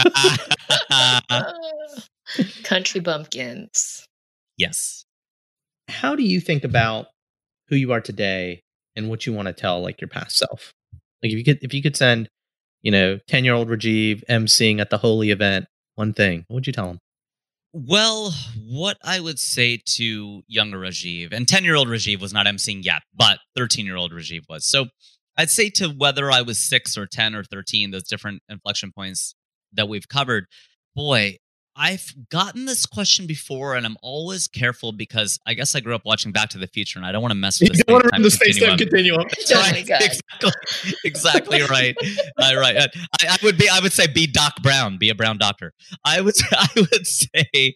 Country bumpkins. yes. How do you think about who you are today and what you want to tell like your past self? Like if you could if you could send, you know, 10-year-old Rajiv emceeing at the Holi event, one thing, what would you tell him? Well, what I would say to younger Rajiv, and 10 year old Rajiv was not emceeing yet, but 13 year old Rajiv was. So I'd say to whether I was six or 10 or 13, those different inflection points that we've covered, boy, I've gotten this question before, and I'm always careful because I guess I grew up watching Back to the Future, and I don't want to mess with the space-time continuum. continuum. Oh Right, my Exactly, exactly right. Uh, right. Uh, I, I would be. I would say be Doc Brown. Be a Brown doctor. I would. I would say.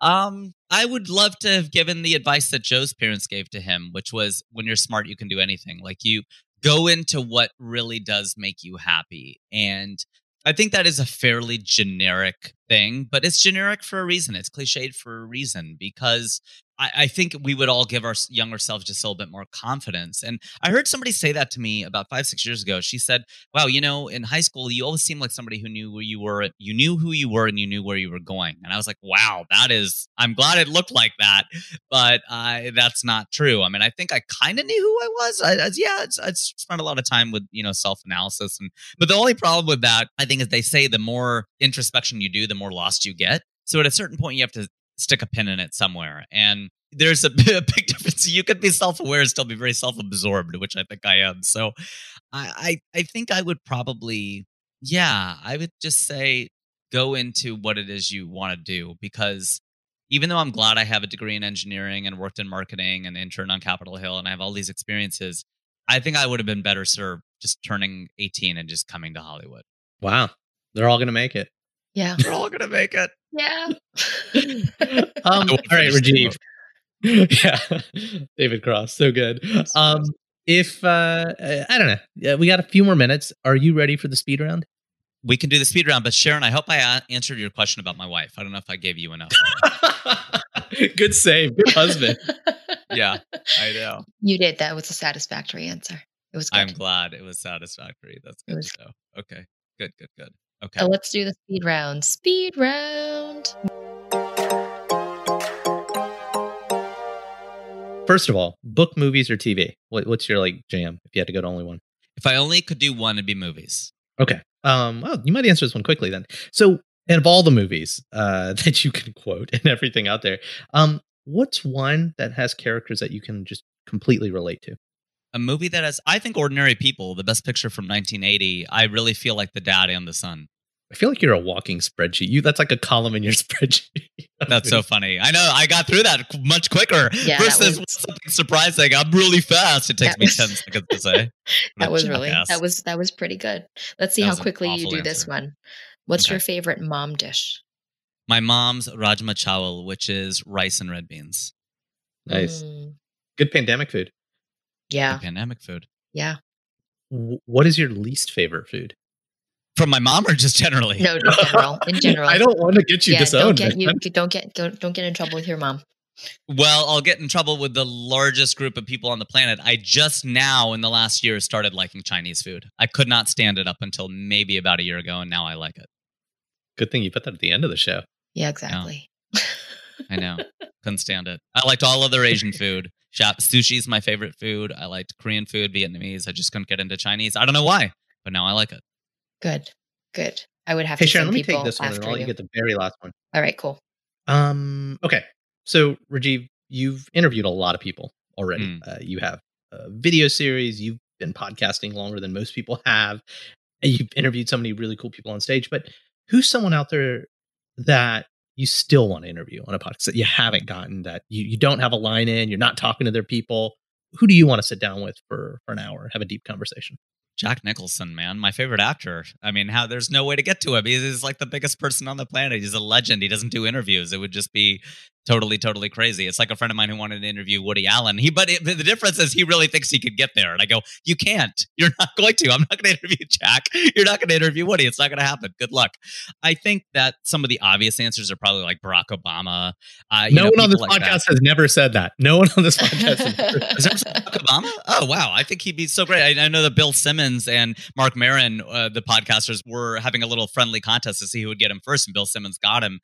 Um. I would love to have given the advice that Joe's parents gave to him, which was, when you're smart, you can do anything. Like you go into what really does make you happy, and I think that is a fairly generic thing, but it's generic for a reason. It's cliched for a reason because I, I think we would all give our younger selves just a little bit more confidence. And I heard somebody say that to me about five, six years ago. She said, Wow, you know, in high school, you always seemed like somebody who knew where you were, you knew who you were, and you knew where you were going. And I was like, Wow, that is, I'm glad it looked like that, but I, that's not true. I mean, I think I kind of knew who I was. I, I, yeah, I spent a lot of time with, you know, self analysis. And, but the only problem with that, I think, is they say the more introspection you do, the more lost you get. So at a certain point, you have to stick a pin in it somewhere. And there's a, a big difference. You could be self-aware and still be very self-absorbed, which I think I am. So I, I I think I would probably, yeah, I would just say go into what it is you want to do because even though I'm glad I have a degree in engineering and worked in marketing and interned on Capitol Hill and I have all these experiences, I think I would have been better served just turning 18 and just coming to Hollywood. Wow. They're all gonna make it. Yeah. We're all gonna make it. Yeah. Um, I all won't right, finish the Rajiv. yeah, David Cross, so good. Um, if uh, I don't know, yeah, we got a few more minutes. Are you ready for the speed round? We can do the speed round, but Sharon, I hope I a- answered your question about my wife. I don't know if I gave you enough. good save, good husband. yeah, I know. you did. That was a satisfactory answer. It was good. I'm glad it was satisfactory. That's It good was- Okay, good, good, good. Okay. So let's do the speed round. Speed round. First of all, book, movies, or TV. What, what's your like jam? If you had to go to only one. If I only could do one, it'd be movies. Okay. Um. Well, you might answer this one quickly then. So, out of all the movies uh, that you can quote and everything out there, um, what's one that has characters that you can just completely relate to? A movie that has, I think, Ordinary People, the best picture from 1980. I really feel like the dad and the son. I feel like you're a walking spreadsheet. You that's like a column in your spreadsheet. That's so funny. I know I got through that much quicker. Yeah, versus was- something surprising. I'm really fast. It takes me was- 10 seconds to say. that was really Jackass. that was that was pretty good. Let's see That how quickly you awful do this one. What's Okay. your favorite mom dish? my mom's Rajma Chawal, which is rice and red beans. Nice. Mm, Good pandemic food. Yeah, Pandemic food. yeah. What is your least favorite food? From my mom or just generally? No, in general. In general. I don't want to get you yeah, don't disowned. get you don't get don't, don't get in trouble with your mom. Well, I'll get in trouble with the largest group of people on the planet. I just now, in the last year, started liking Chinese food. I could not stand it up until maybe about a year ago, and now I like it. Good thing you put that at the end of the show. Yeah, exactly. I know. Couldn't stand it. I liked all other Asian food. Shop sushi is my favorite food. I liked Korean food, Vietnamese. I just couldn't get into Chinese. I don't know why, but now I like it. Good, good. I would have Hey to Sharon, send let me take this one and after I'll you. you get the very last one. All right, cool. Um. Okay. So Rajiv, you've interviewed a lot of people already. Mm. Uh, you have a video series. You've been podcasting longer than most people have. and You've interviewed so many really cool people on stage. But who's someone out there that you still want to interview on a podcast that you haven't gotten that you, you don't have a line in? You're not talking to their people. Who do you want to sit down with for for an hour have a deep conversation? Jack Nicholson, man, my favorite actor. I mean, how there's no way to get to him. He's like the biggest person on the planet. He's a legend. He doesn't do interviews. It would just be totally, totally crazy. It's like a friend of mine who wanted to interview Woody Allen. He, but it, the difference is he really thinks he could get there. And I go, you can't. You're not going to. I'm not going to interview Jack. You're not going to interview Woody. It's not going to happen. Good luck. I think that some of the obvious answers are probably like Barack Obama. Uh, you no know, one on this like that. podcast has never said that. No one on this podcast has ever Is there Barack Obama? Oh wow, I think he'd be so great. I, I know that Bill Simmons and Marc Maron, uh, the podcasters, were having a little friendly contest to see who would get him first, and Bill Simmons got him.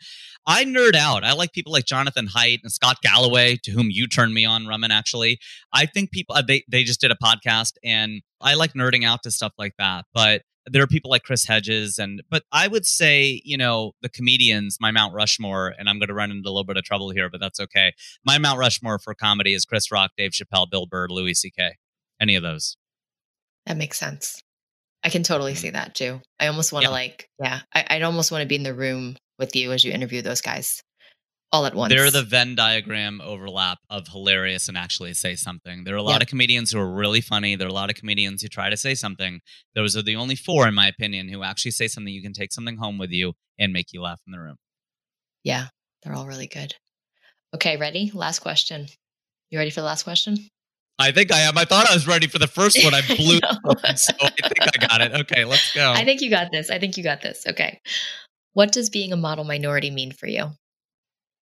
I nerd out. I like people like Jonathan Haidt and Scott Galloway, to whom you turned me on, Raman. Actually, I think people uh, they they just did a podcast, and I like nerding out to stuff like that. But there are people like Chris Hedges, and but I would say you know the comedians, my Mount Rushmore, and I'm going to run into a little bit of trouble here, but that's okay my Mount Rushmore for comedy is Chris Rock, Dave Chappelle, Bill Burr, Louis C.K. Any of those. That makes sense. I can totally see that too. I almost want to Yeah. like, yeah, I, I'd almost want to be in the room with you as you interview those guys all at once. They're the Venn diagram overlap of hilarious and actually say something. There are a lot of comedians who are really funny. There are a lot of comedians who try to say something. Those are the only four, in my opinion, who actually say something you can take something home with you and make you laugh in the room. yeah, they're all really good. Okay, ready? Last question. You ready for the last question? I think I am. I thought I was ready for the first one. I blew, No. so I think I got it. Okay, let's go. I think you got this. I think you got this. Okay. What does being a model minority mean for you?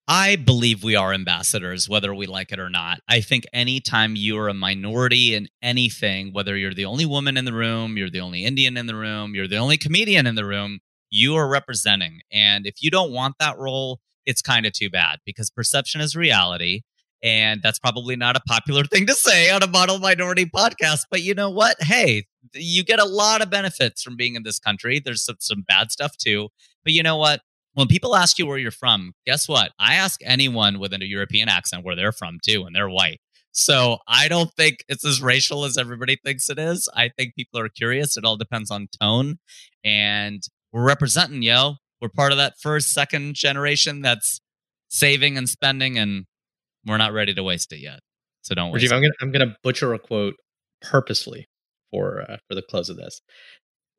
I believe we are ambassadors, whether we like it or not. I think anytime you are a minority in anything, whether you're the only woman in the room, you're the only Indian in the room, you're the only comedian in the room, you are representing. And if you don't want that role, it's kind of too bad because perception is reality. And that's probably not a popular thing to say on a model minority podcast. But you know what? Hey, you get a lot of benefits from being in this country. There's some, some bad stuff too. But you know what? When people ask you where you're from, guess what? I ask anyone with a European accent where they're from too, and they're white. So I don't think it's as racial as everybody thinks it is. I think people are curious. It all depends on tone. And we're representing, yo. We're part of that first, second generation that's saving and spending, and we're not ready to waste it yet. So don't Rajiv. I'm gonna I'm gonna butcher a quote purposely for uh, for the close of this.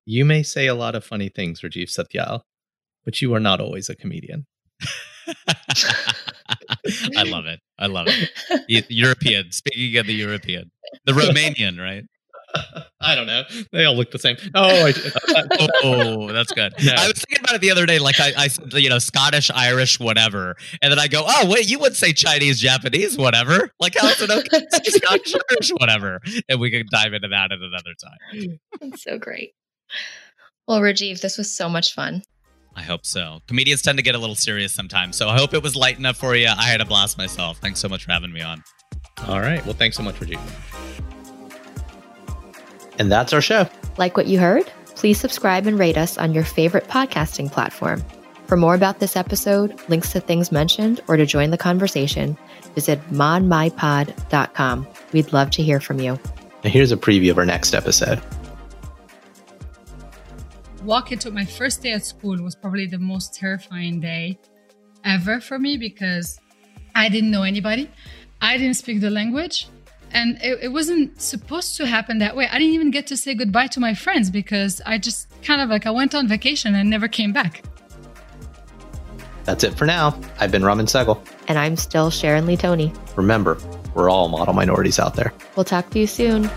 You may say a lot of funny things, Rajiv Satyal, but you are not always a comedian. I love it. I love it. European. Speaking of the European, the Romanian, right? I don't know. They all look the same. Oh, I, oh, that's good. No. I was thinking about it the other day. Like I, I said, you know, Scottish, Irish, whatever, and then I go, oh wait, you would say Chinese, Japanese, whatever. Like how is it okay? to Scottish, Irish, whatever, and we can dive into that at another time. That's so great. Well, Rajiv, this was so much fun. I hope so. Comedians tend to get a little serious sometimes, so I hope it was light enough for you. I had a blast myself. Thanks so much for having me on. All right. Well, thanks so much, Rajiv. And that's our show. Like what you heard? Please subscribe and rate us on your favorite podcasting platform. For more about this episode, links to things mentioned, or to join the conversation, visit modmypod.com. We'd love to hear from you. And here's a preview of our next episode. Walk into my first day at school was probably the most terrifying day ever for me because I didn't know anybody. I didn't speak the language. And it, it, wasn't supposed to happen that way. I didn't even get to say goodbye to my friends because I just kind of like I went on vacation and never came back. That's it for now. I've been Raman Sehgal. And I'm still Sharon Lee Tony. Remember, we're all model minorities out there. We'll talk to you soon.